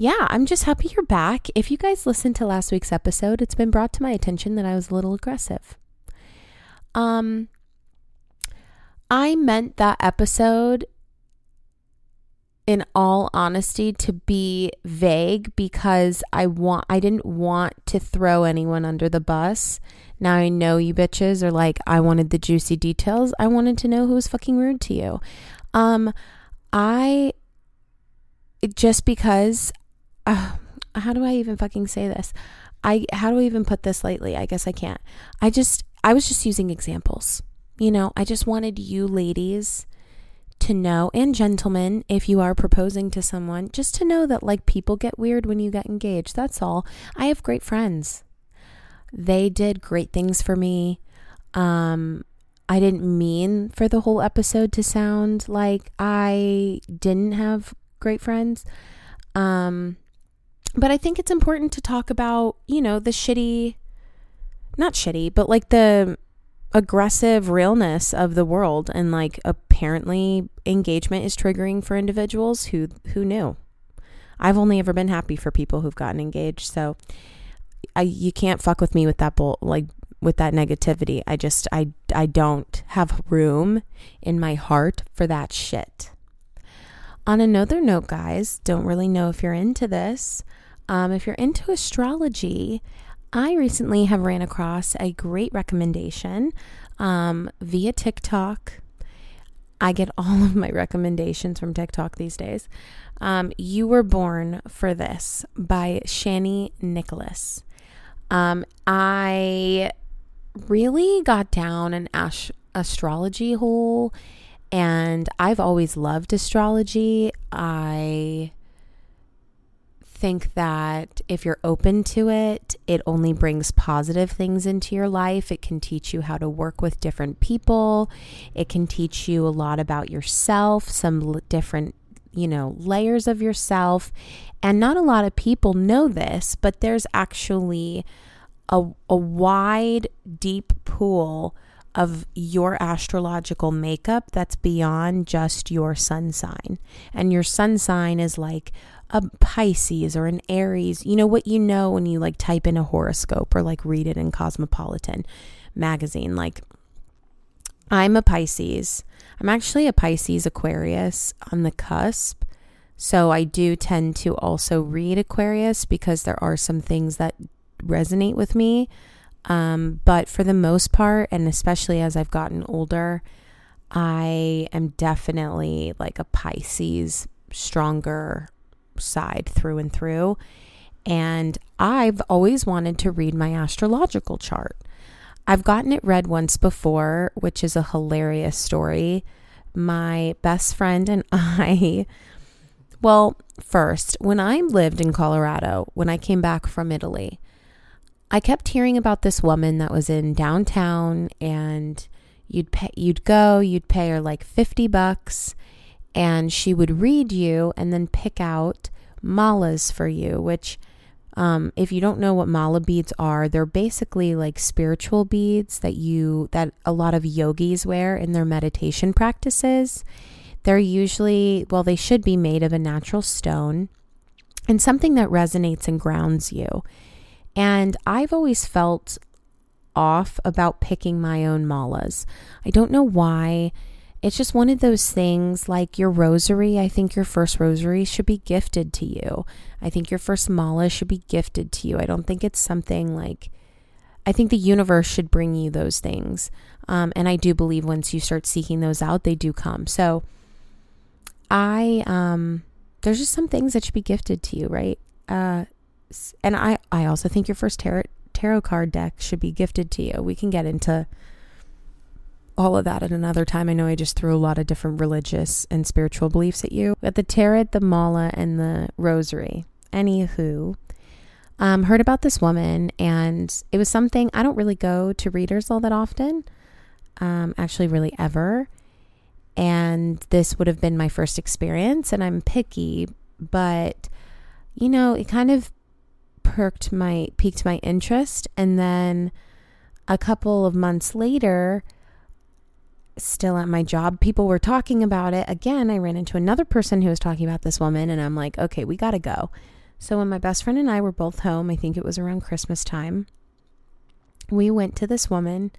yeah, I'm just happy you're back. If you guys listened to last week's episode, it's been brought to my attention that I was a little aggressive. Um, I meant that episode in all honesty to be vague because I want I didn't want to throw anyone under the bus. Now I know you bitches are like I wanted the juicy details. I wanted to know who was fucking rude to you. Um I just because uh, how do I even fucking say this? I how do I even put this lightly? I guess I can't. I just I was just using examples. You know, I just wanted you ladies to know, and gentlemen, if you are proposing to someone, just to know that like people get weird when you get engaged. That's all. I have great friends. They did great things for me. Um, I didn't mean for the whole episode to sound like I didn't have great friends. Um, but I think it's important to talk about, you know, the shitty, not shitty, but like the aggressive realness of the world. And like apparently engagement is triggering for individuals who who knew. I've only ever been happy for people who've gotten engaged. So i you can't fuck with me with that bull like with that negativity. I just i i don't have room in my heart for that shit. On another note guys don't really know if you're into this um, if you're into astrology I recently have ran across a great recommendation um, via TikTok. I get all of my recommendations from TikTok these days. Um, you Were Born for This by Chani Nicholas. Um, I really got down an ash- astrology hole, and I've always loved astrology. I think that if you're open to it, it only brings positive things into your life. It can teach you how to work with different people. It can teach you a lot about yourself, some different, you know, layers of yourself. And not a lot of people know this, but there's actually a, a wide, deep pool of your astrological makeup that's beyond just your sun sign. And your sun sign is like a Pisces or an Aries, you know what you know when you like type in a horoscope or like read it in Cosmopolitan magazine. Like, I'm a Pisces. I'm actually a Pisces Aquarius on the cusp. So I do tend to also read Aquarius because there are some things that resonate with me. Um, but for the most part, and especially as I've gotten older, I am definitely like a Pisces, stronger side through and through. And I've always wanted to read my astrological chart. I've gotten it read once before, which is a hilarious story. My best friend and I, well, first, when I lived in Colorado, when I came back from Italy, I kept hearing about this woman that was in downtown and you'd pay, you'd go, you'd pay her like 50 bucks and she would read you and then pick out malas for you, which, um, if you don't know what mala beads are, they're basically like spiritual beads that you that a lot of yogis wear in their meditation practices. They're usually well, they should be made of a natural stone and something that resonates and grounds you. And I've always felt off about picking my own malas. I don't know why it's just one of those things like your rosary. I think your first rosary should be gifted to you. I think your first mala should be gifted to you. I don't think it's something like, I think the universe should bring you those things. Um, and I do believe once you start seeking those out, they do come. So I, um, there's just some things that should be gifted to you, right? Uh, and I, I also think your first tarot, tarot card deck should be gifted to you. We can get into all of that at another time. I know I just threw a lot of different religious and spiritual beliefs at you. But the tarot, the mala, and the rosary. Anywho, um, heard about this woman, and it was something I don't really go to readers all that often, um, actually, really ever. And this would have been my first experience, and I'm picky, but you know, it kind of perked my piqued my interest, and then a couple of months later still at my job, people were talking about it. Again, I ran into another person who was talking about this woman, and I'm like, okay, we got to go. So when my best friend and I were both home, I think it was around Christmas time, we went to this woman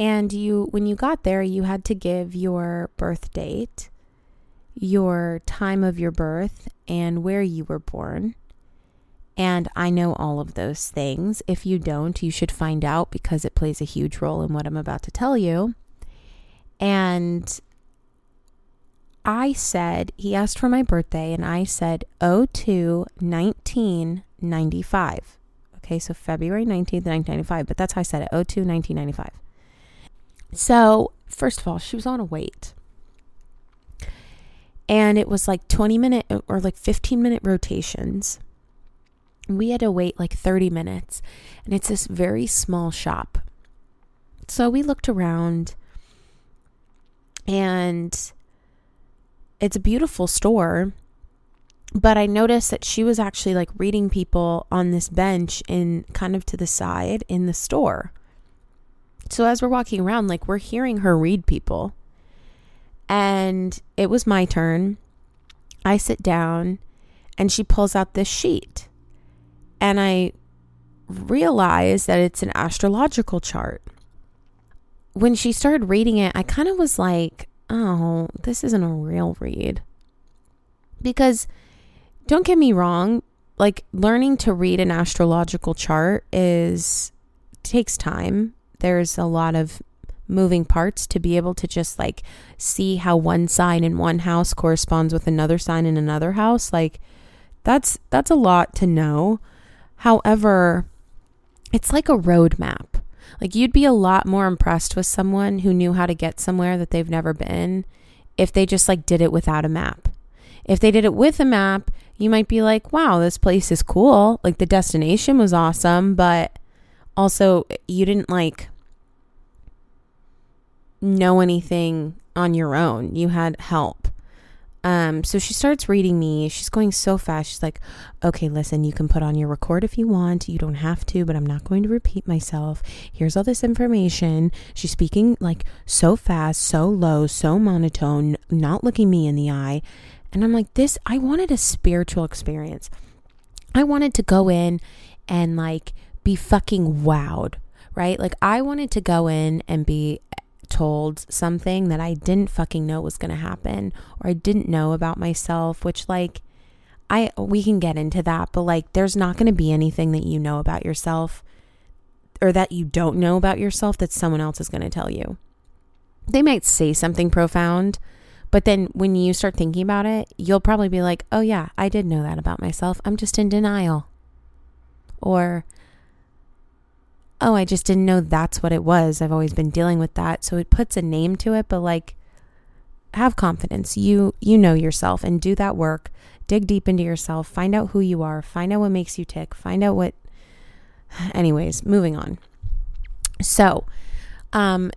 and you when you got there, you had to give your birth date, your time of your birth, and where you were born. And I know all of those things. If you don't, you should find out because it plays a huge role in what I'm about to tell you. And I said, he asked for my birthday, and I said 02 1995. Okay, so February 19th, 1995, but that's how I said it 02 1995. So, first of all, she was on a wait. And it was like 20 minute or like 15 minute rotations. We had to wait like 30 minutes, and it's this very small shop. So we looked around, and it's a beautiful store. But I noticed that she was actually like reading people on this bench in kind of to the side in the store. So as we're walking around, like we're hearing her read people. And it was my turn. I sit down and she pulls out this sheet. And I realize that it's an astrological chart. When she started reading it, I kind of was like, oh, this isn't a real read. Because don't get me wrong, like learning to read an astrological chart is takes time. There's a lot of moving parts to be able to just like see how one sign in one house corresponds with another sign in another house. Like that's that's a lot to know. However, it's like a roadmap. Like you'd be a lot more impressed with someone who knew how to get somewhere that they've never been if they just like did it without a map. If they did it with a map, you might be like, "Wow, this place is cool. Like the destination was awesome, but also you didn't like know anything on your own. You had help. Um, so she starts reading me. She's going so fast. She's like, okay, listen, you can put on your record if you want. You don't have to, but I'm not going to repeat myself. Here's all this information. She's speaking like so fast, so low, so monotone, not looking me in the eye. And I'm like, this, I wanted a spiritual experience. I wanted to go in and like be fucking wowed, right? Like, I wanted to go in and be told something that I didn't fucking know was going to happen or I didn't know about myself, which like I we can get into that, but like there's not going to be anything that you know about yourself or that you don't know about yourself that someone else is going to tell you. They might say something profound, but then when you start thinking about it, you'll probably be like, "Oh yeah, I did know that about myself. I'm just in denial." Or oh, I just didn't know that's what it was. I've always been dealing with that. So it puts a name to it, but like have confidence. You you know yourself and do that work. Dig deep into yourself. Find out who you are. Find out what makes you tick. Find out what anyways, moving on. So, um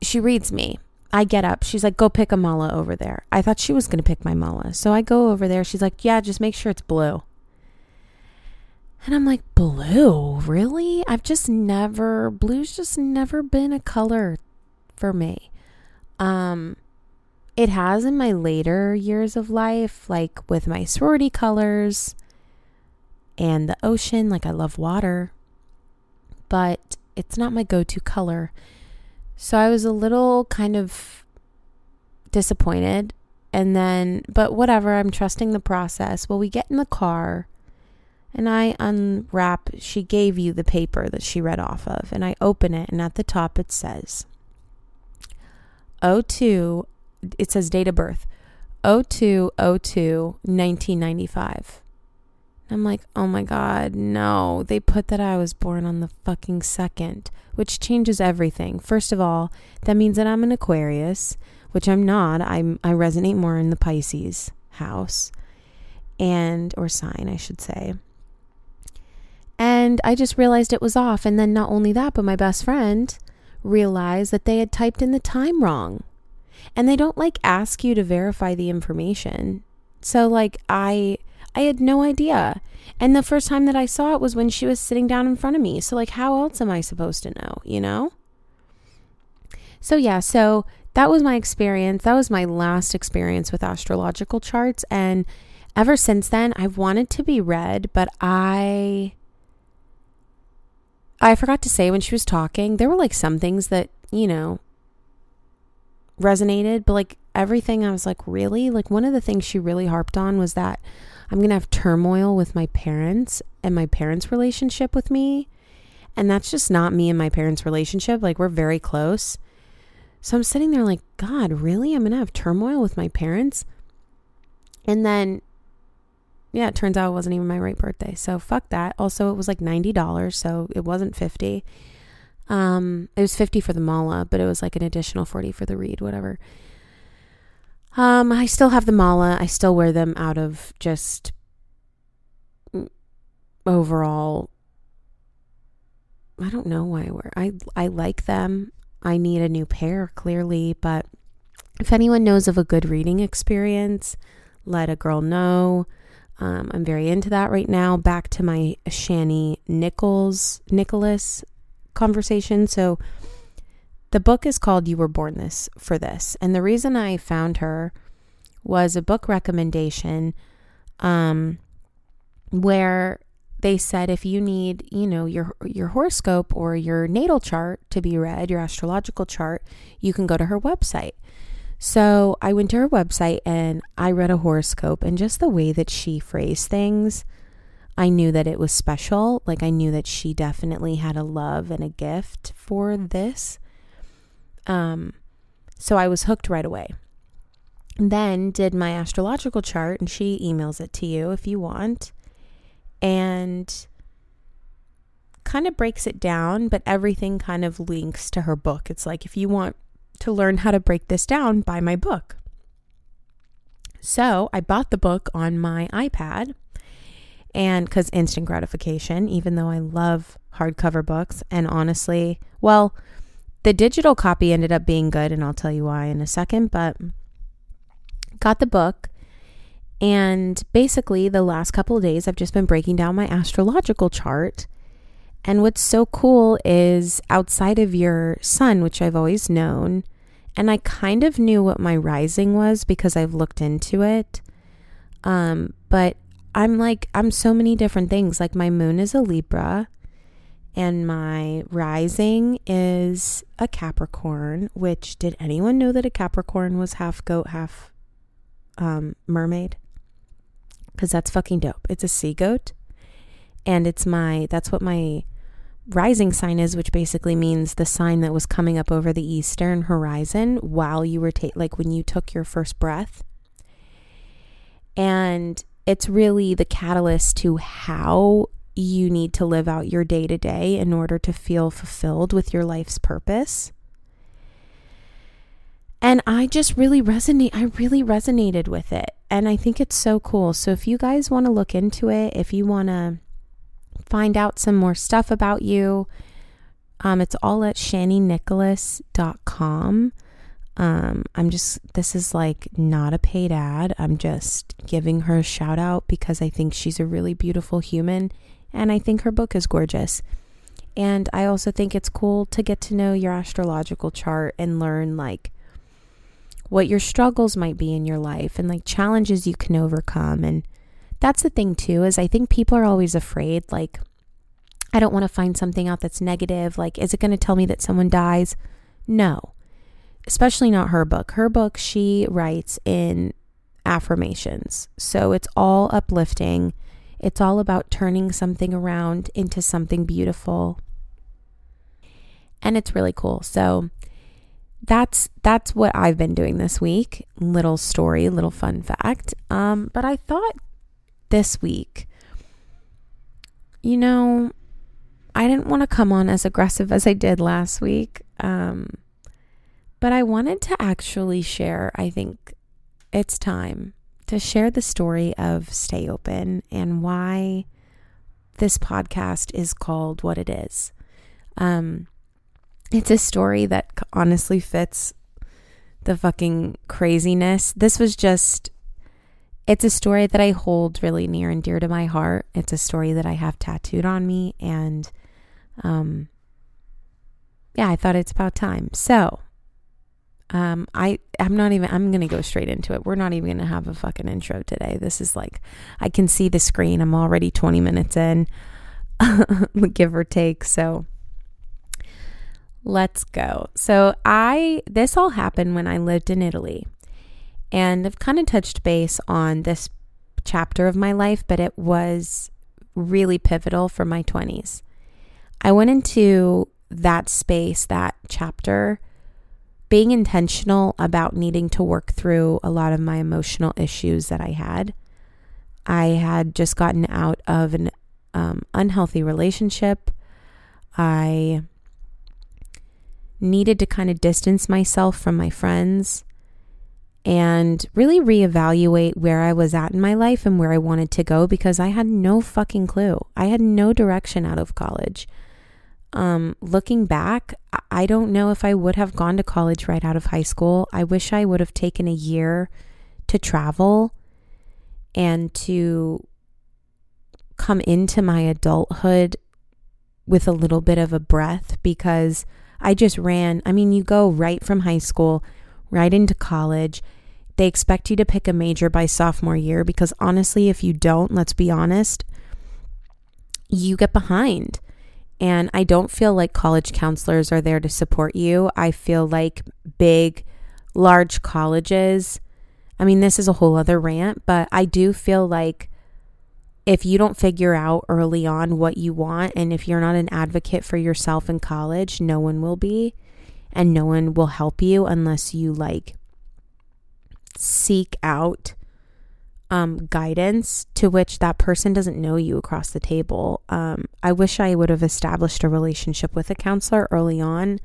she reads me. I get up. She's like, "Go pick a mala over there." I thought she was going to pick my mala. So I go over there. She's like, "Yeah, just make sure it's blue." And I'm like, blue? Really? I've just never, blue's just never been a color for me. Um, it has in my later years of life, like with my sorority colors and the ocean. Like, I love water, but it's not my go to color. So I was a little kind of disappointed. And then, but whatever, I'm trusting the process. Well, we get in the car and I unwrap, she gave you the paper that she read off of, and I open it, and at the top it says 02, it says date of birth 02 02 1995. I'm like, oh my God, no. They put that I was born on the fucking second, which changes everything. First of all, that means that I'm an Aquarius, which I'm not. I'm, I resonate more in the Pisces house and, or sign, I should say. And I just realized it was off. And then not only that, but my best friend realized that they had typed in the time wrong. And they don't like ask you to verify the information. So like I I had no idea. And the first time that I saw it was when she was sitting down in front of me. So like how else am I supposed to know, you know? So yeah, so that was my experience. That was my last experience with astrological charts and ever since then, I've wanted to be read, but I I forgot to say when she was talking, there were like some things that, you know, resonated, but like everything I was like, really? Like one of the things she really harped on was that I'm going to have turmoil with my parents and my parents' relationship with me. And that's just not me and my parents' relationship. Like we're very close. So I'm sitting there like, God, really? I'm going to have turmoil with my parents? And then yeah, it turns out it wasn't even my right birthday. So fuck that. Also, it was like $90, so it wasn't 50. Um, it was 50 for the mala, but it was like an additional 40 for the read, whatever. Um, I still have the mala. I still wear them out of just overall I don't know why I wear. I I like them. I need a new pair clearly, but if anyone knows of a good reading experience, let a girl know. Um, I'm very into that right now. Back to my Chani Nichols Nicholas conversation. So the book is called You Were Born This for This. And the reason I found her was a book recommendation um, where they said if you need, you know, your your horoscope or your natal chart to be read, your astrological chart, you can go to her website. So I went to her website and I read a horoscope, and just the way that she phrased things, I knew that it was special. Like I knew that she definitely had a love and a gift for this. Um, so I was hooked right away. Then did my astrological chart, and she emails it to you if you want, and kind of breaks it down, but everything kind of links to her book. It's like if you want to learn how to break this down, buy my book. So I bought the book on my iPad. And because instant gratification, even though I love hardcover books, and honestly, well, the digital copy ended up being good, and I'll tell you why in a second, but got the book. And basically, the last couple of days, I've just been breaking down my astrological chart and what's so cool is outside of your sun, which I've always known, and I kind of knew what my rising was because I've looked into it. Um, but I'm like, I'm so many different things. Like, my moon is a Libra, and my rising is a Capricorn, which did anyone know that a Capricorn was half goat, half um, mermaid? Because that's fucking dope. It's a sea goat and it's my that's what my rising sign is which basically means the sign that was coming up over the eastern horizon while you were ta- like when you took your first breath. And it's really the catalyst to how you need to live out your day to day in order to feel fulfilled with your life's purpose. And I just really resonate I really resonated with it. And I think it's so cool. So if you guys want to look into it if you want to find out some more stuff about you, um, it's all at chaninicholas.com. Um, I'm just, this is like not a paid ad. I'm just giving her a shout out because I think she's a really beautiful human and I think her book is gorgeous. And I also think it's cool to get to know your astrological chart and learn like what your struggles might be in your life and like challenges you can overcome and that's the thing too is I think people are always afraid like I don't want to find something out that's negative like is it going to tell me that someone dies? No. Especially not her book. Her book she writes in affirmations. So it's all uplifting. It's all about turning something around into something beautiful. And it's really cool. So that's that's what I've been doing this week. Little story, little fun fact. Um, but I thought this week, you know, I didn't want to come on as aggressive as I did last week. Um, but I wanted to actually share, I think it's time to share the story of Stay Open and why this podcast is called what it is. Um, it's a story that honestly fits the fucking craziness. This was just it's a story that I hold really near and dear to my heart. It's a story that I have tattooed on me. And um, yeah, I thought it's about time. So Um, I I'm not even. I'm gonna go straight into it. We're not even gonna have a fucking intro today. This is like, I can see the screen. I'm already 20 minutes in, give or take. So let's go. So I this all happened when I lived in Italy, and I've kind of touched base on this chapter of my life, but it was really pivotal for my 20s. I went into that space, that chapter being intentional about needing to work through a lot of my emotional issues that I had. I had just gotten out of an um, unhealthy relationship. I needed to kind of distance myself from my friends and really reevaluate where I was at in my life and where I wanted to go because I had no fucking clue. I had no direction out of college um, looking back, I don't know if I would have gone to college right out of high school. I wish I would have taken a year to travel and to come into my adulthood with a little bit of a breath because I just ran. I mean, you go right from high school right into college. They expect you to pick a major by sophomore year because honestly, if you don't, let's be honest, you get behind. And I don't feel like college counselors are there to support you. I feel like big, large colleges, I mean, this is a whole other rant, but I do feel like if you don't figure out early on what you want, and if you're not an advocate for yourself in college, no one will be, and no one will help you unless you like seek out um, guidance to which that person doesn't know you across the table. Um, I wish I would have established a relationship with a counselor early on,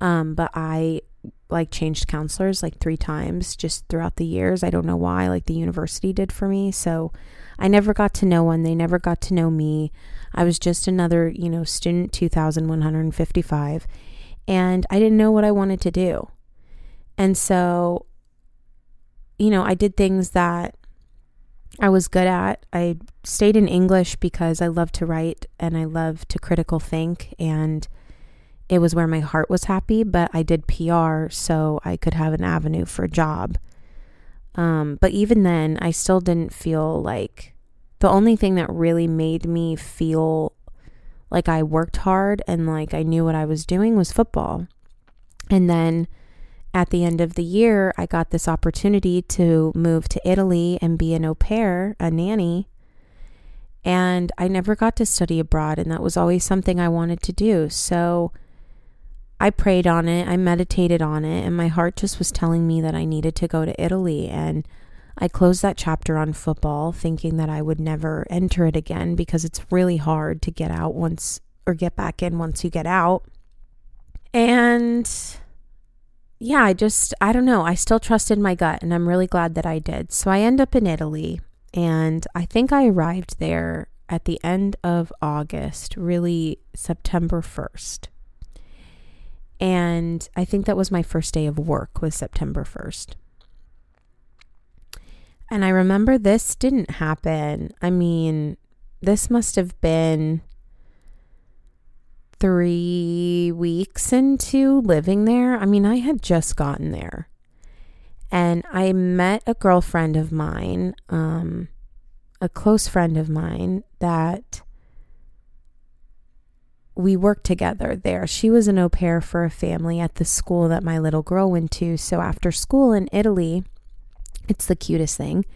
um, but I like changed counselors like three times just throughout the years. I don't know why, like the university did for me. So I never got to know one. They never got to know me. I was just another, you know, student 2155, and I didn't know what I wanted to do. And so, you know, I did things that I was good at. I stayed in English because I love to write and I love to critical think and it was where my heart was happy, but I did PR so I could have an avenue for a job. Um, but even then, I still didn't feel like the only thing that really made me feel like I worked hard and like I knew what I was doing was football. And then at the end of the year, I got this opportunity to move to Italy and be an au pair, a nanny. And I never got to study abroad, and that was always something I wanted to do. So I prayed on it, I meditated on it, and my heart just was telling me that I needed to go to Italy. And I closed that chapter on football, thinking that I would never enter it again because it's really hard to get out once or get back in once you get out. And yeah, I just, I don't know. I still trusted my gut and I'm really glad that I did. So I end up in Italy and I think I arrived there at the end of August, really September 1st. And I think that was my first day of work was September 1st. And I remember this didn't happen. I mean, this must have been three weeks into living there. I mean, I had just gotten there. And I met a girlfriend of mine, um, a close friend of mine, that we worked together there. She was an au pair for a family at the school that my little girl went to. So after school in Italy, it's the cutest thing.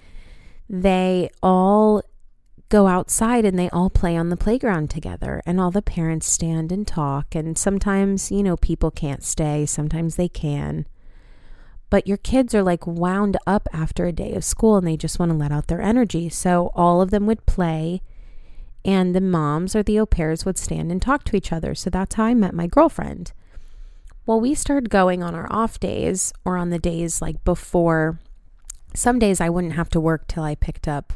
They all go outside and they all play on the playground together and all the parents stand and talk and sometimes you know people can't stay sometimes they can. But your kids are like wound up after a day of school and they just want to let out their energy. So all of them would play and the moms or the au pairs would stand and talk to each other. So that's how i met my girlfriend. Well we started going on our off days or on the days like before. Some days i wouldn't have to work till i picked up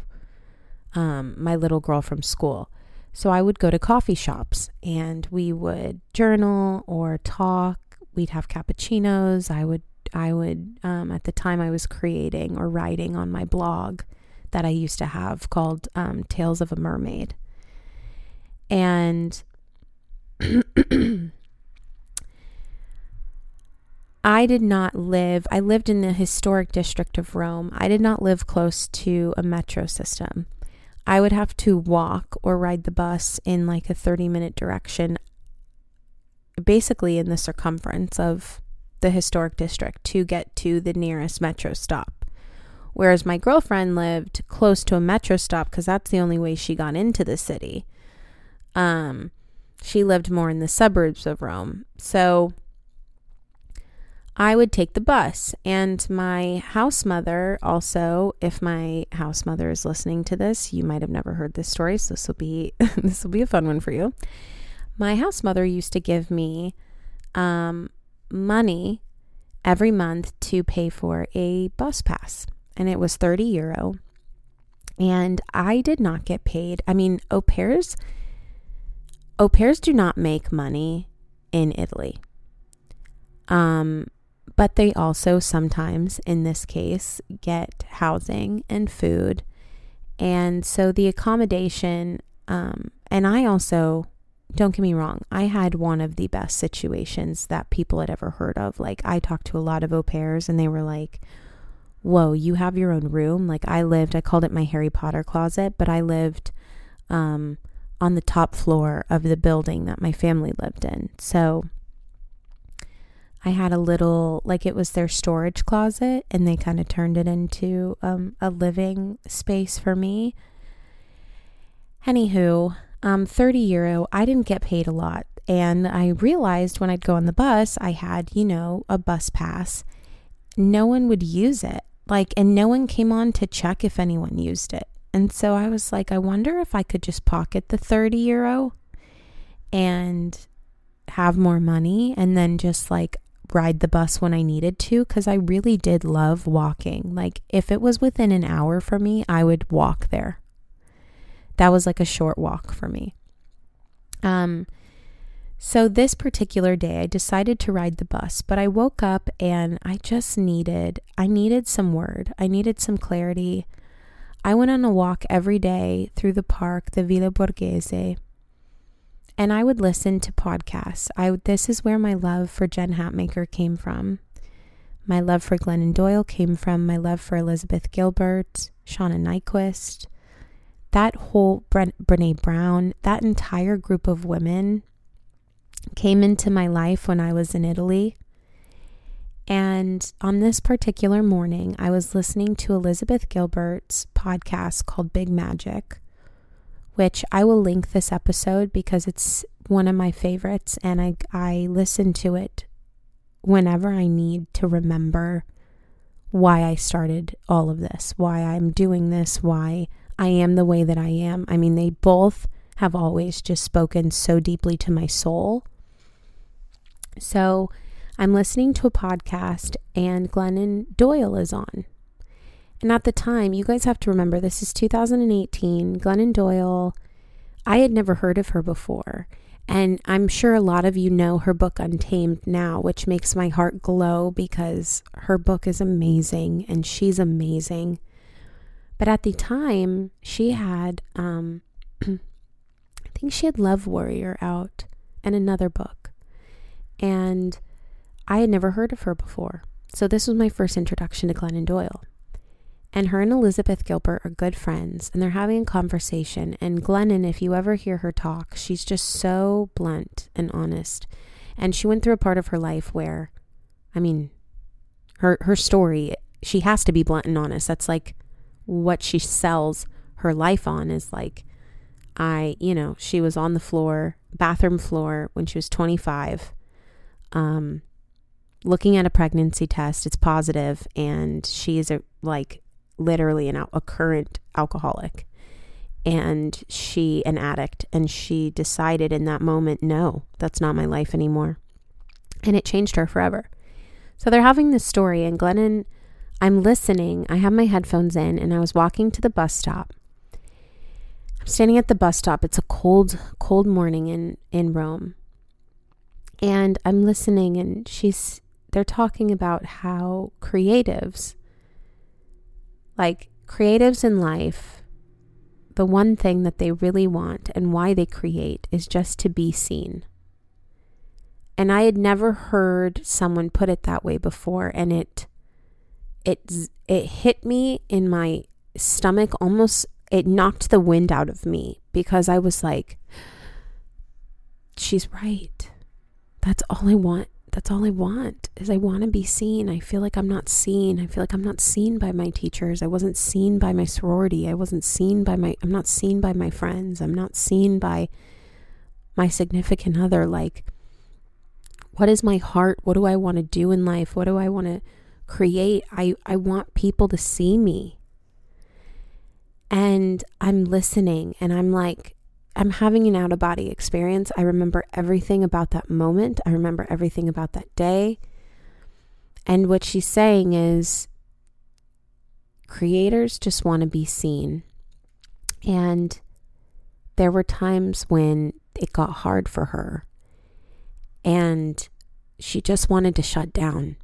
um, my little girl from school. So I would go to coffee shops and we would journal or talk. We'd have cappuccinos. I would, I would, um, at the time I was creating or writing on my blog that I used to have called um, Tales of a Mermaid. And I did not live, I lived in the historic district of Rome. I did not live close to a metro system. I would have to walk or ride the bus in like a 30 minute direction, basically in the circumference of the historic district to get to the nearest metro stop. Whereas my girlfriend lived close to a metro stop because that's the only way she got into the city. Um, she lived more in the suburbs of Rome. So I would take the bus. And my house mother also, if my house mother is listening to this, you might have never heard this story, so this will be this will be a fun one for you. My house mother used to give me um, money every month to pay for a bus pass, and it was 30 euro. And I did not get paid. I mean, au pairs au pairs do not make money in Italy. Um, but they also sometimes, in this case, get housing and food. And so the accommodation, um, and I also, don't get me wrong, I had one of the best situations that people had ever heard of. Like, I talked to a lot of au pairs, and they were like, Whoa, you have your own room? Like, I lived, I called it my Harry Potter closet, but I lived um, on the top floor of the building that my family lived in. So, I had a little, like it was their storage closet, and they kind of turned it into um, a living space for me. Anywho, um, 30 euro, I didn't get paid a lot. And I realized when I'd go on the bus, I had, you know, a bus pass. No one would use it. Like, and no one came on to check if anyone used it. And so I was like, I wonder if I could just pocket the 30 euro and have more money and then just like ride the bus when I needed to because I really did love walking. Like, if it was within an hour for me, I would walk there. That was like a short walk for me. Um, so this particular day, I decided to ride the bus, but I woke up and I just needed, I needed some word. I needed some clarity. I went on a walk every day through the park, the Villa Borghese, and I would listen to podcasts. I this is where my love for Jen Hatmaker came from. My love for Glennon Doyle came from my love for Elizabeth Gilbert, Shauna Niequist, that whole Bre- Brene Brown, that entire group of women came into my life when I was in Italy. And on this particular morning, I was listening to Elizabeth Gilbert's podcast called Big Magic which I will link this episode because it's one of my favorites and I, I listen to it whenever I need to remember why I started all of this, why I'm doing this, why I am the way that I am. I mean, they both have always just spoken so deeply to my soul. So I'm listening to a podcast and Glennon Doyle is on. And at the time, you guys have to remember this is 2018. Glennon Doyle, I had never heard of her before. And I'm sure a lot of you know her book Untamed now, which makes my heart glow because her book is amazing and she's amazing. But at the time, she had, um, I think she had Love Warrior out and another book. And I had never heard of her before. So this was my first introduction to Glennon Doyle. And her and Elizabeth Gilbert are good friends and they're having a conversation. And Glennon, if you ever hear her talk, she's just so blunt and honest. And she went through a part of her life where, I mean, her, her story, she has to be blunt and honest. That's like what she sells her life on is like, I, you know, she was on the floor, bathroom floor when she was 25. Um, looking at a pregnancy test, it's positive, and she is a like literally an, a current alcoholic. And she an addict and she decided in that moment no that's not my life anymore. And it changed her forever. So they're having this story and glennon i'm listening. I have my headphones in and i was walking to the bus stop. I'm standing at the bus stop. It's a cold cold morning in in rome. And i'm listening and she's they're talking about how creatives like creatives in life, the one thing that they really want and why they create is just to be seen. And I had never heard someone put it that way before and it it it hit me in my stomach almost it knocked the wind out of me because I was like she's right. That's all I want. That's all I want is I want to be seen. I feel like I'm not seen. I feel like I'm not seen by my teachers. I wasn't seen by my sorority. I wasn't seen by my I'm not seen by my friends. I'm not seen by my significant other like what is my heart? What do I want to do in life? What do I want to create? I I want people to see me. And I'm listening and I'm like I'm having an out of body experience. I remember everything about that moment. I remember everything about that day. And what she's saying is creators just want to be seen. And there were times when it got hard for her and she just wanted to shut down.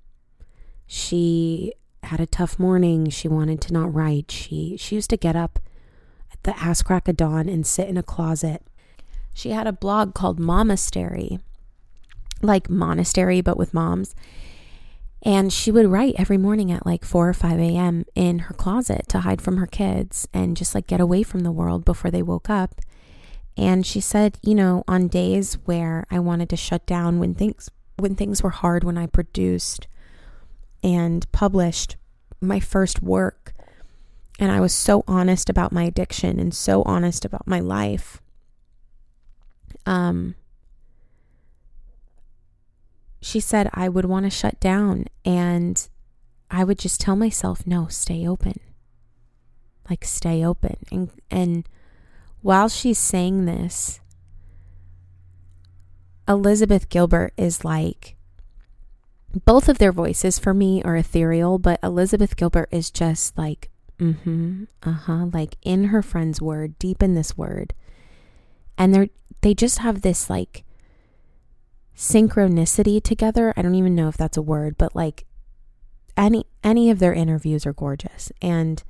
She had a tough morning. She wanted to not write. She she used to get up the ass crack of dawn and sit in a closet. She had a blog called Momastery, like monastery, but with moms. And she would write every morning at like 4 or 5 a.m. in her closet to hide from her kids and just like get away from the world before they woke up. And she said, you know, on days where I wanted to shut down when things when things were hard when I produced and published my first work, and I was so honest about my addiction and so honest about my life. Um, she said I would want to shut down and I would just tell myself, no, stay open. Like stay open. And and while she's saying this, Elizabeth Gilbert is like both of their voices for me are ethereal, but Elizabeth Gilbert is just like Mm-hmm. Uh-huh. Like in her friend's word, deep in this word. And they're they just have this like synchronicity together. I don't even know if that's a word, but like any any of their interviews are gorgeous and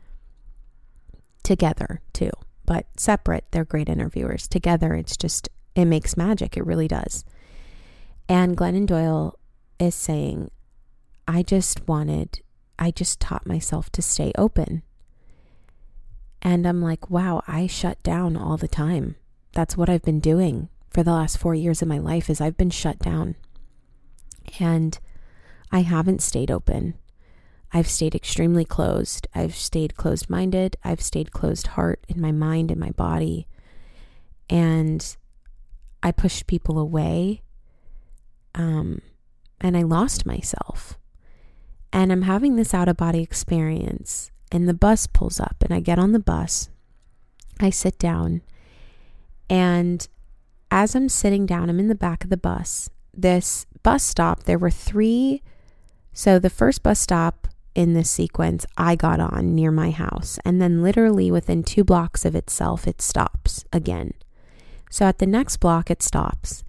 together too. But separate, they're great interviewers. Together, it's just it makes magic. It really does. And Glennon Doyle is saying, I just wanted I just taught myself to stay open and I'm like, wow, I shut down all the time. That's what I've been doing for the last 4 years of my life is I've been shut down. And I haven't stayed open. I've stayed extremely closed. I've stayed closed minded. I've stayed closed heart in my mind and my body. And I pushed people away. Um, and I lost myself. And I'm having this out of body experience and the bus pulls up and I get on the bus. I sit down and as I'm sitting down, I'm in the back of the bus. This bus stop, there were three. So the first bus stop in this sequence, I got on near my house. And then, literally within two blocks of itself, it stops again. So at the next block, it stops.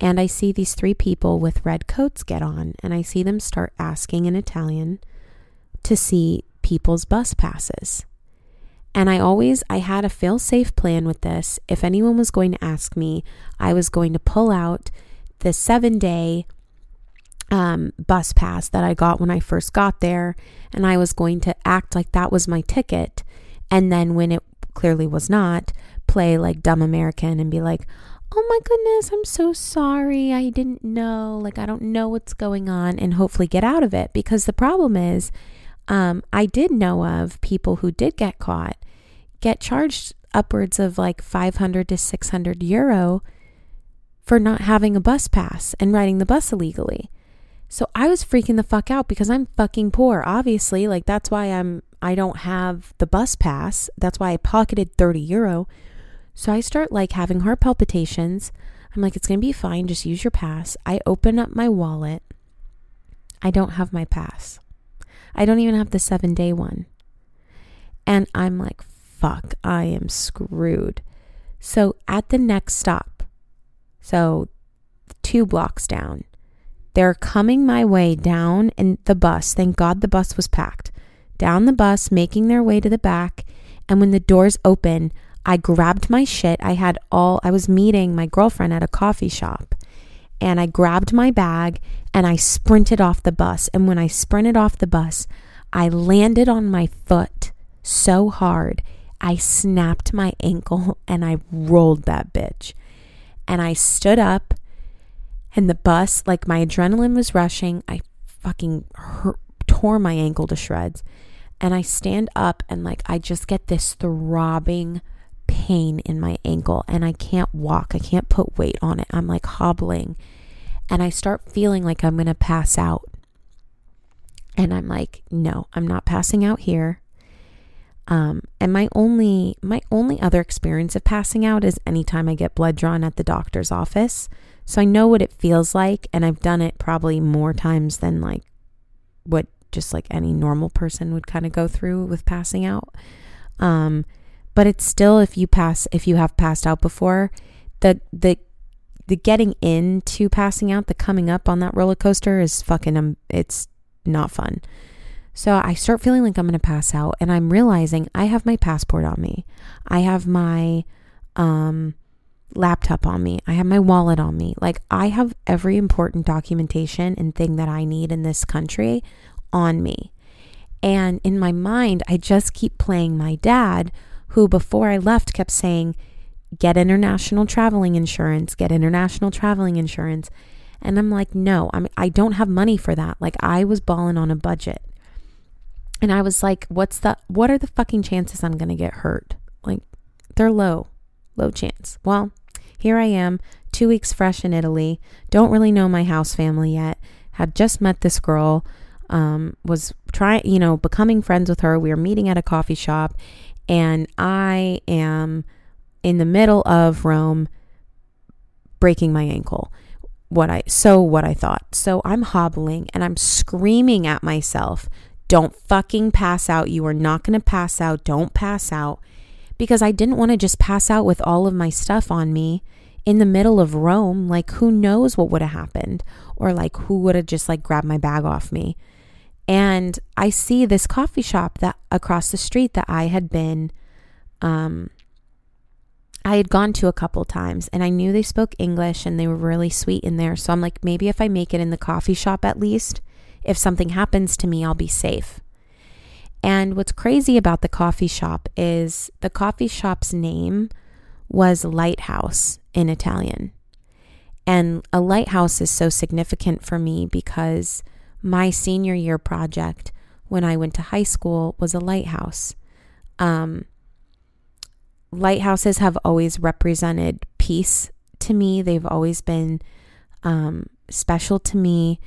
And I see these three people with red coats get on. And I see them start asking in Italian to see people's bus passes. And I always I had a fail-safe plan with this. If anyone was going to ask me, I was going to pull out the 7-day um, bus pass that I got when I first got there, and I was going to act like that was my ticket. And then when it clearly was not, play like dumb American and be like, oh my goodness, I'm so sorry. I didn't know. Like, I don't know what's going on, and hopefully get out of it. Because the problem is, um, I did know of people who did get caught get charged upwards of like 500 to 600 euro for not having a bus pass and riding the bus illegally. So I was freaking the fuck out because I'm fucking poor, obviously. Like that's why I'm I don't have the bus pass. That's why I pocketed 30 euro. So I start like having heart palpitations. I'm like, it's gonna be fine, just use your pass. I open up my wallet. I don't have my pass. I don't even have the seven day one. And I'm like, fuck, I am screwed. So at the next stop, so two blocks down, they're coming my way down in the bus. Thank God the bus was packed. Down the bus, making their way to the back. And when the doors open, I grabbed my shit. I had all, I was meeting my girlfriend at a coffee shop. And I grabbed my bag and I sprinted off the bus. And when I sprinted off the bus, I landed on my foot so hard, I snapped my ankle and I rolled that bitch. And I stood up, and the bus, like my adrenaline was rushing. I fucking hurt, tore my ankle to shreds. And I stand up, and like I just get this throbbing pain in my ankle, and I can't walk. I can't put weight on it. I'm like hobbling, and I start feeling like I'm gonna pass out. And I'm like, no, I'm not passing out here. Um, and my only my only other experience of passing out is anytime I get blood drawn at the doctor's office. So I know what it feels like, and I've done it probably more times than like what just like any normal person would kind of go through with passing out. Um, but it's still if you pass if you have passed out before, the the the getting into passing out, the coming up on that roller coaster is fucking um, it's not fun. So I start feeling like I'm going to pass out and I'm realizing I have my passport on me. I have my um laptop on me. I have my wallet on me. Like I have every important documentation and thing that I need in this country on me. And in my mind, I just keep playing my dad, who before I left kept saying, get international traveling insurance, get international traveling insurance. And I'm like, no, I'm I don't have money for that. Like I was balling on a budget. And I was like, what's the what are the fucking chances I'm going to get hurt? Like they're low. Low chance. Well, here I am, 2 weeks fresh in Italy. Don't really know my house family yet. Had just met this girl. Um, was trying, you know, becoming friends with her. We were meeting at a coffee shop, and I am in the middle of Rome breaking my ankle what I so what I thought. So I'm hobbling and I'm screaming at myself, don't fucking pass out. You are not going to pass out. Don't pass out. Because I didn't want to just pass out with all of my stuff on me in the middle of Rome. Like who knows what would have happened or like who would have just like grabbed my bag off me. And I see this coffee shop that across the street that I had been um I had gone to a couple times and I knew they spoke English and they were really sweet in there. So I'm like, maybe if I make it in the coffee shop at least, if something happens to me, I'll be safe. And what's crazy about the coffee shop is the coffee shop's name was Lighthouse in Italian. And a lighthouse is so significant for me because my senior year project when I went to high school was a lighthouse. Um, lighthouses have always represented peace to me. They've always been um, special to me.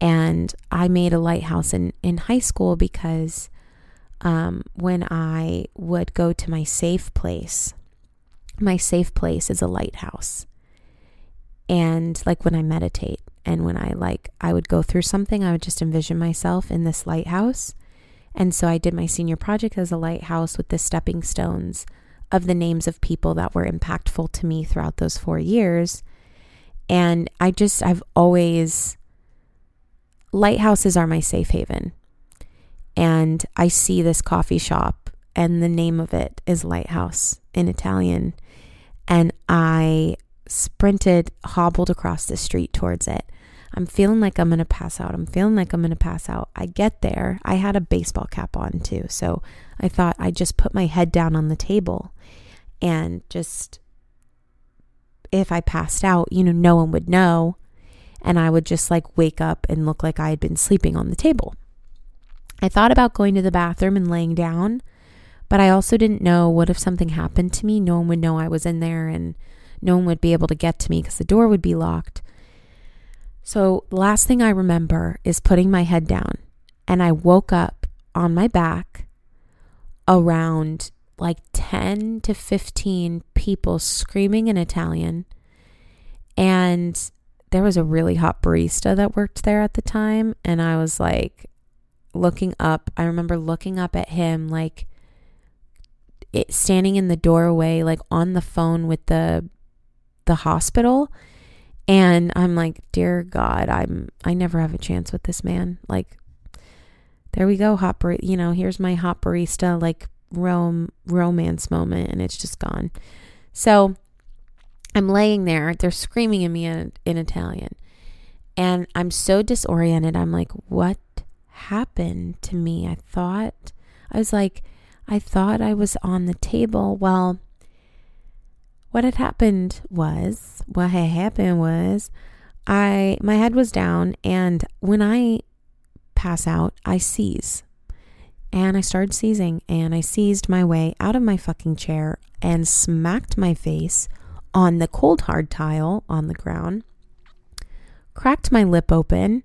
And I made a lighthouse in, in high school because um, when I would go to my safe place, my safe place is a lighthouse. And like when I meditate and when I like, I would go through something, I would just envision myself in this lighthouse. And so I did my senior project as a lighthouse with the stepping stones of the names of people that were impactful to me throughout those four years. And I just, I've always, lighthouses are my safe haven. And I see this coffee shop, and the name of it is Lighthouse in Italian. And I sprinted, hobbled across the street towards it. I'm feeling like I'm going to pass out. I'm feeling like I'm going to pass out. I get there. I had a baseball cap on too. So I thought I'd just put my head down on the table and just, if I passed out, you know, no one would know. And I would just like wake up and look like I had been sleeping on the table. I thought about going to the bathroom and laying down, but I also didn't know what if something happened to me? No one would know I was in there and no one would be able to get to me because the door would be locked. So, last thing I remember is putting my head down, and I woke up on my back around like 10 to 15 people screaming in Italian. And there was a really hot barista that worked there at the time. And I was like looking up. I remember looking up at him, like it, standing in the doorway, like on the phone with the the hospital and I'm like, dear God, I'm I never have a chance with this man. Like, there we go, hot bar- you know, here's my hot barista like rom- romance moment, and it's just gone. So I'm laying there. They're screaming at me in, in Italian. And I'm so disoriented. I'm like, what happened to me? I thought, I was like, I thought I was on the table. Well, what had happened was, what had happened was, I, my head was down. And when I pass out, I seize. And I started seizing and I seized my way out of my fucking chair and smacked my face on the cold hard tile on the ground, cracked my lip open,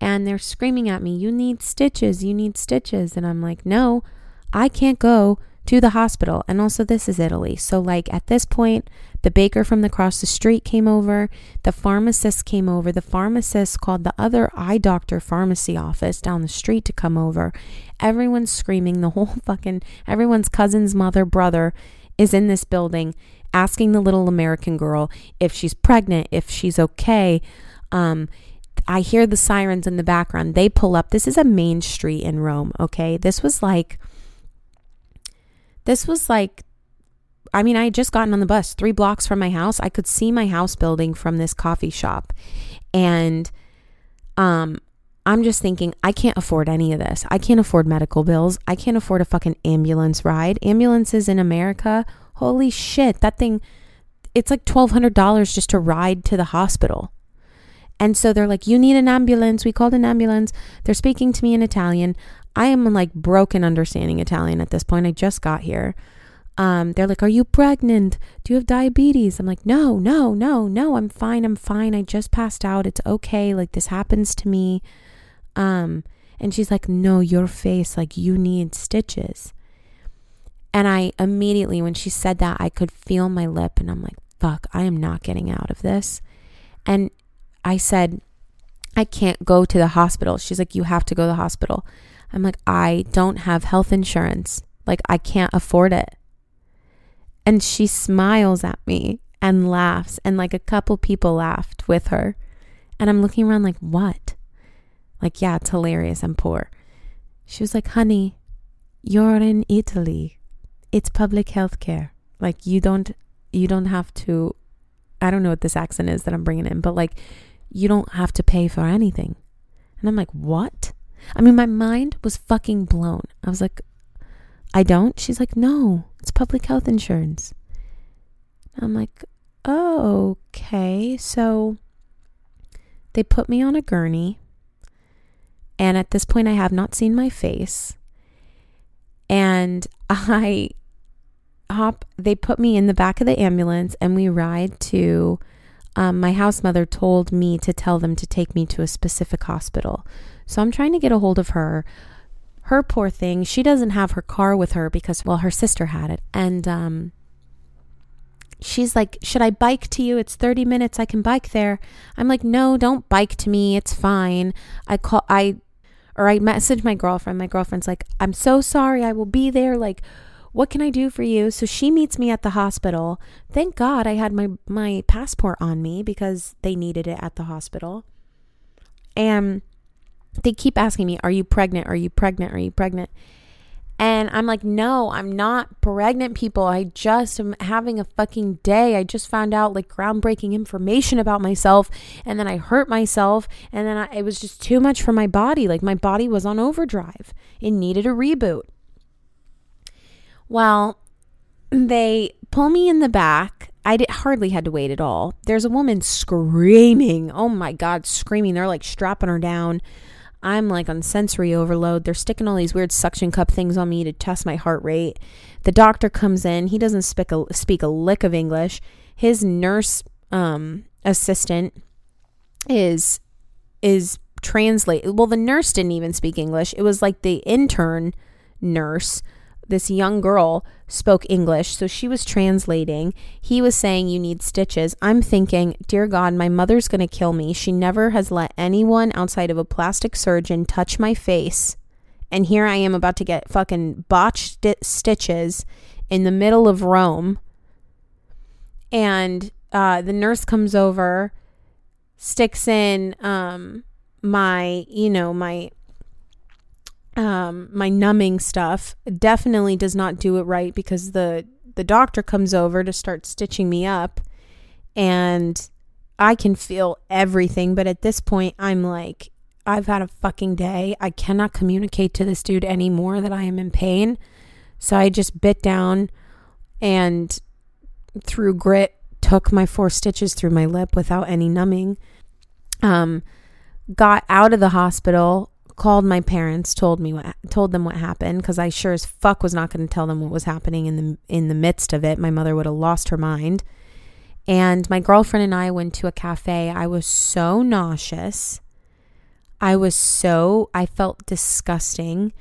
and they're screaming at me, You need stitches, you need stitches. And I'm like, No, I can't go to the hospital. And also, this is Italy. So, like, at this point, the baker from the across the street came over, the pharmacist came over, the pharmacist called the other eye doctor pharmacy office down the street to come over. Everyone's screaming, the whole fucking, everyone's cousin's mother, brother is in this building asking the little American girl if she's pregnant, if she's okay. Um, I hear the sirens in the background. They pull up. This is a main street in Rome, okay? This was like this was like, I mean, I had just gotten on the bus three blocks from my house. I could see my house building from this coffee shop. And um, I'm just thinking, I can't afford any of this. I can't afford medical bills. I can't afford a fucking ambulance ride. Ambulances in America, holy shit, that thing, it's like $1,200 just to ride to the hospital. And so they're like, You need an ambulance. We called an ambulance. They're speaking to me in Italian. I am like broken understanding Italian at this point. I just got here. Um, they're like, Are you pregnant? Do you have diabetes? I'm like, No, no, no, no. I'm fine. I'm fine. I just passed out. It's okay. Like, this happens to me. Um, and she's like, No, your face, like, you need stitches. And I immediately, when she said that, I could feel my lip, and I'm like, Fuck, I am not getting out of this. And I said, I can't go to the hospital. She's like, You have to go to the hospital. I'm like, I don't have health insurance. Like, I can't afford it. And she smiles at me and laughs. And like a couple people laughed with her. And I'm looking around like, what? Like, yeah, it's hilarious. I'm poor. She was like, honey, you're in Italy. It's public health care. Like, you don't, you don't have to, I don't know what this accent is that I'm bringing in, but like, you don't have to pay for anything. And I'm like, what? I mean, my mind was fucking blown. I was like, I don't? She's like, no, it's public health insurance. I'm like, oh, okay. So they put me on a gurney. And at this point, I have not seen my face. And I hop, they put me in the back of the ambulance and we ride to, um, my house mother told me to tell them to take me to a specific hospital. So I'm trying to get a hold of her. Her poor thing, she doesn't have her car with her because, well, her sister had it. And um, she's like, Should I bike to you? It's 30 minutes. I can bike there. I'm like, No, don't bike to me. It's fine. I call, I, or I message my girlfriend. My girlfriend's like, I'm so sorry. I will be there. Like, what can I do for you? So she meets me at the hospital. Thank God I had my my passport on me because they needed it at the hospital. And they keep asking me, Are you pregnant? Are you pregnant? Are you pregnant? And I'm like, No, I'm not pregnant, people. I just am having a fucking day. I just found out like groundbreaking information about myself. And then I hurt myself. And then I, it was just too much for my body. Like my body was on overdrive, it needed a reboot. Well, they pull me in the back. I did, hardly had to wait at all. There's a woman screaming. Oh my God, screaming. They're like strapping her down. I'm like on sensory overload. They're sticking all these weird suction cup things on me to test my heart rate. The doctor comes in. He doesn't speak a, speak a lick of English. His nurse um, assistant is is translate. Well, the nurse didn't even speak English. It was like the intern nurse this young girl spoke English, so she was translating. He was saying, You need stitches. I'm thinking, Dear God, my mother's going to kill me. She never has let anyone outside of a plastic surgeon touch my face. And here I am about to get fucking botched stitches in the middle of Rome. And uh, the nurse comes over, sticks in um, my, you know, my um, my numbing stuff definitely does not do it right because the the doctor comes over to start stitching me up and I can feel everything. But at this point, I'm like, I've had a fucking day. I cannot communicate to this dude anymore that I am in pain. So I just bit down and through grit took my four stitches through my lip without any numbing. Um, got out of the hospital, called my parents, told me what told them what happened because I sure as fuck was not going to tell them what was happening in the in the midst of it. My mother would have lost her mind. And my girlfriend and I went to a cafe. I was so nauseous. I was so I felt disgusting.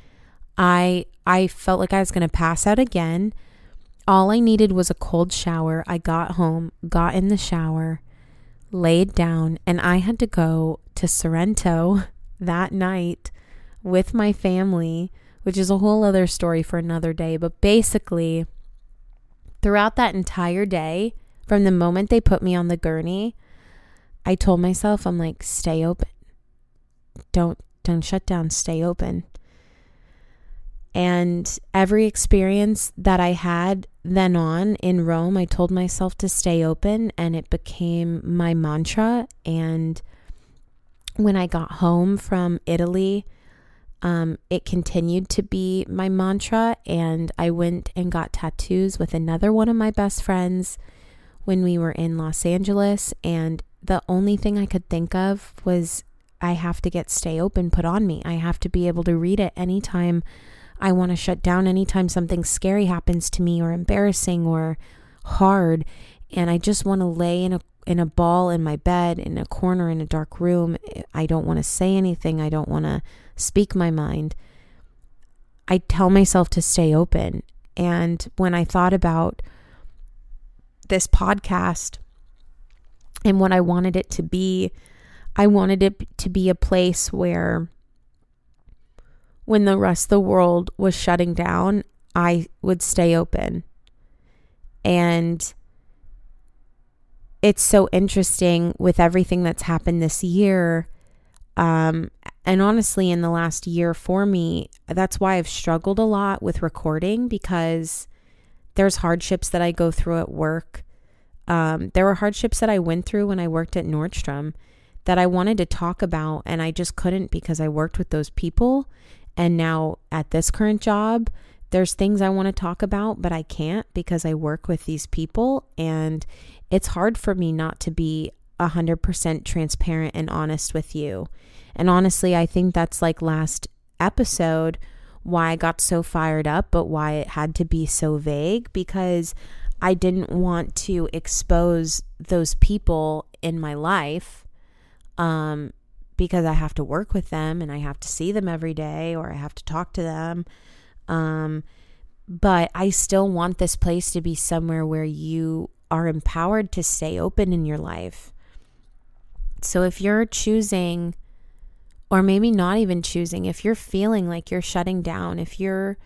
I I felt like I was going to pass out again. All I needed was a cold shower. I got home, got in the shower, laid down, and I had to go to Sorrento that night with my family, which is a whole other story for another day. But basically, throughout that entire day, from the moment they put me on the gurney, I told myself, I'm like, stay open. Don't don't shut down, stay open. And every experience that I had then on in Rome, I told myself to stay open, and it became my mantra. And when I got home from Italy, um, it continued to be my mantra. And I went and got tattoos with another one of my best friends when we were in Los Angeles. And the only thing I could think of was I have to get Stay Open put on me. I have to be able to read it anytime I want to shut down anytime something scary happens to me or embarrassing or hard and I just want to lay in a in a ball in my bed in a corner in a dark room. I don't want to say anything. I don't want to speak my mind. I tell myself to stay open. And when I thought about this podcast and what I wanted it to be, I wanted it to be a place where when the rest of the world was shutting down, I would stay open. And it's so interesting with everything that's happened this year. Um, and honestly, in the last year for me, that's why I've struggled a lot with recording because there's hardships that I go through at work. Um, there were hardships that I went through when I worked at Nordstrom that I wanted to talk about, and I just couldn't because I worked with those people. And now at this current job, there's things I want to talk about, but I can't because I work with these people. And it's hard for me not to be 100% transparent and honest with you. And honestly, I think that's like last episode why I got so fired up, but why it had to be so vague because I didn't want to expose those people in my life um, because I have to work with them and I have to see them every day or I have to talk to them. Um, but I still want this place to be somewhere where you are empowered to stay open in your life. So if you're choosing, or maybe not even choosing, if you're feeling like you're shutting down, if you're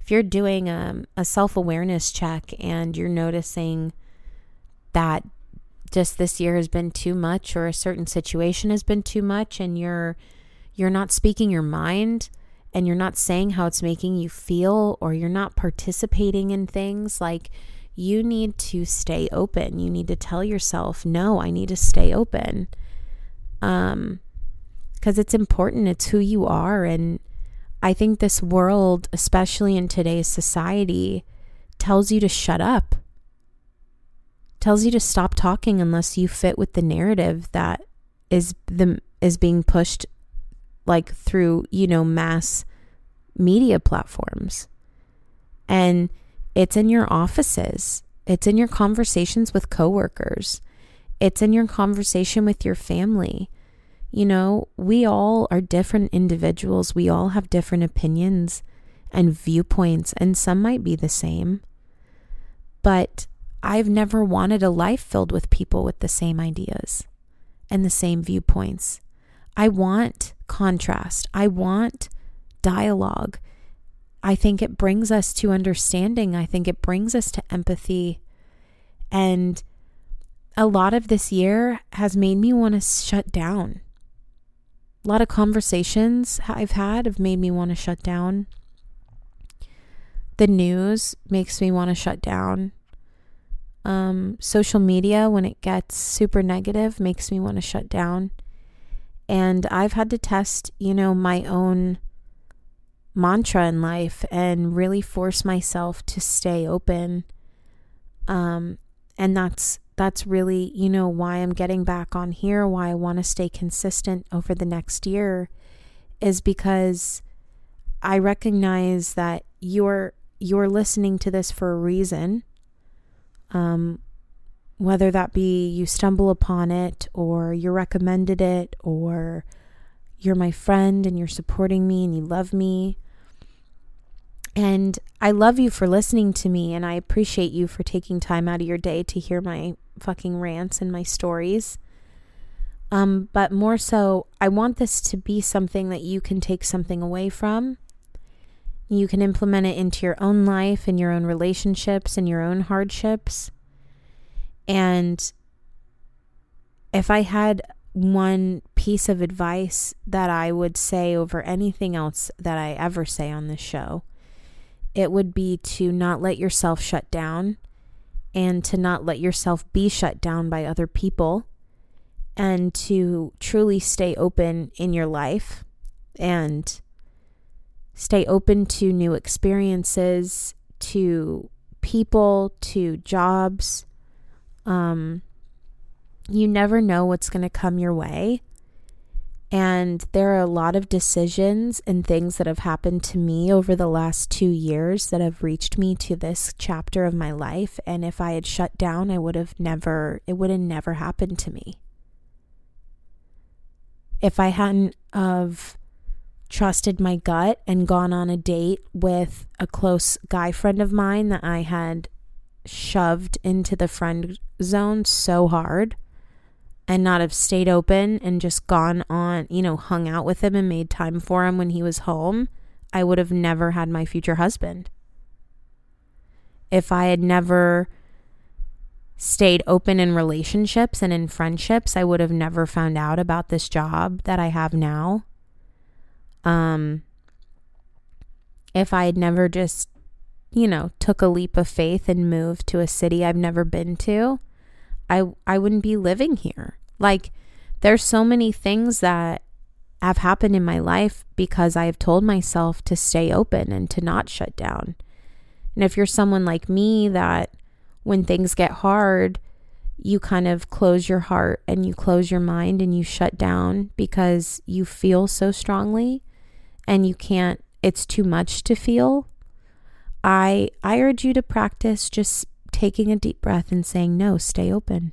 if you're doing a, um, a self awareness check and you're noticing that just this year has been too much or a certain situation has been too much and you're you're not speaking your mind and you're not saying how it's making you feel or you're not participating in things like you need to stay open. You need to tell yourself no i need to stay open. Um because it's important. It's who you are. And i think this world especially in today's society tells you to shut up. Tells you to stop talking unless you fit with the narrative that is the is being pushed like through, you know, mass media platforms. And it's in your offices. It's in your conversations with coworkers. It's in your conversation with your family. You know, we all are different individuals. We all have different opinions and viewpoints, and some might be the same. But I've never wanted a life filled with people with the same ideas and the same viewpoints. I want contrast. I want dialogue. I think it brings us to understanding. I think it brings us to empathy. And a lot of this year has made me want to shut down. A lot of conversations I've had have made me want to shut down. The news makes me want to shut down Um, social media, when it gets super negative, makes me want to shut down. And I've had to test, you know, my own mantra in life and really force myself to stay open. Um, and that's that's really, you know, why I'm getting back on here, why I want to stay consistent over the next year is because I recognize that you're you're listening to this for a reason. Um whether that be you stumble upon it or you recommended it or you're my friend and you're supporting me and you love me. And I love you for listening to me and I appreciate you for taking time out of your day to hear my fucking rants and my stories. Um, but more so, I want this to be something that you can take something away from. You can implement it into your own life and your own relationships and your own hardships. And if I had one piece of advice that I would say over anything else that I ever say on this show, it would be to not let yourself shut down and to not let yourself be shut down by other people and to truly stay open in your life and stay open to new experiences, to people, to jobs. Um, you never know what's going to come your way. And there are a lot of decisions and things that have happened to me over the last two years that have reached me to this chapter of my life. And if I had shut down, I would have never, it would have never happened to me. If I hadn't of trusted my gut and gone on a date with a close guy friend of mine that I had shoved into the friend zone so hard and not have stayed open and just gone on, you know, hung out with him and made time for him when he was home, I would have never had my future husband. If I had never stayed open in relationships and in friendships, I would have never found out about this job that I have now. Um if I had never just, you know, took a leap of faith and moved to a city I've never been to, I I wouldn't be living here. Like there's so many things that have happened in my life because I have told myself to stay open and to not shut down. And if you're someone like me that when things get hard, you kind of close your heart and you close your mind and you shut down because you feel so strongly and you can't it's too much to feel. I I urge you to practice just taking a deep breath and saying, No, stay open.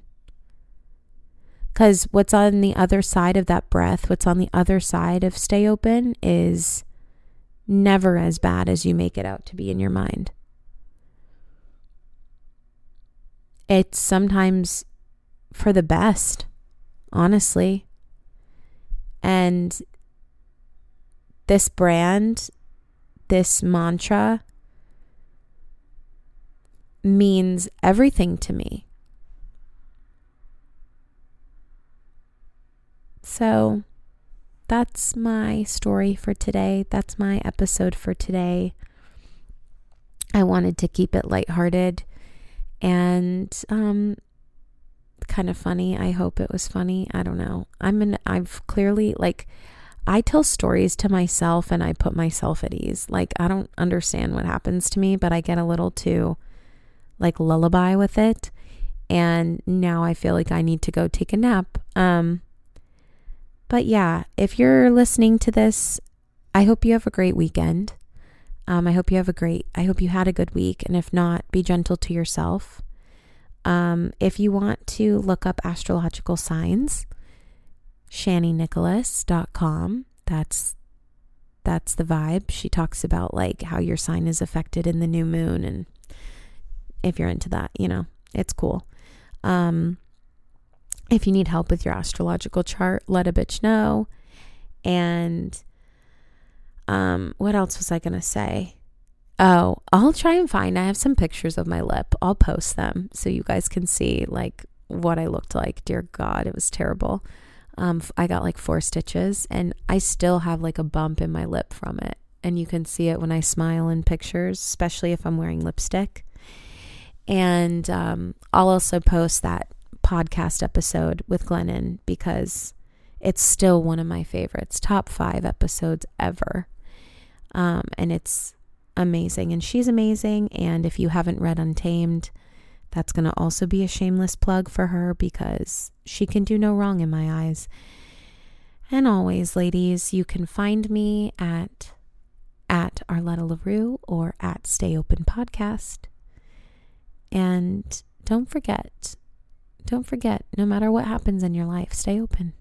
Because what's on the other side of that breath, what's on the other side of stay open is never as bad as you make it out to be in your mind. It's sometimes for the best, honestly. And this brand, this mantra, means everything to me. So that's my story for today. That's my episode for today. I wanted to keep it lighthearted and um kind of funny. I hope it was funny. I don't know. I'm an I've clearly like I tell stories to myself and I put myself at ease. Like I don't understand what happens to me, but I get a little too like lullaby with it. And now I feel like I need to go take a nap. Um, but yeah, if you're listening to this, I hope you have a great weekend. Um, I hope you have a great, I hope you had a good week. And if not, be gentle to yourself. Um, if you want to look up astrological signs, chaninicholas.com. That's that's the vibe. She talks about like how your sign is affected in the new moon and if you're into that, you know, it's cool. Um, if you need help with your astrological chart, let a bitch know. And um, what else was I going to say? Oh, I'll try and find. I have some pictures of my lip. I'll post them so you guys can see like what I looked like. Dear God, it was terrible. Um, I got like four stitches and I still have like a bump in my lip from it. And you can see it when I smile in pictures, especially if I'm wearing lipstick. And um, I'll also post that podcast episode with Glennon because it's still one of my favorites, top five episodes ever. Um, and it's amazing. And she's amazing. And if you haven't read Untamed, that's going to also be a shameless plug for her because she can do no wrong in my eyes. And always, ladies, you can find me at at Arletta LaRue or at Stay Open Podcast. And don't forget, don't forget, no matter what happens in your life, stay open.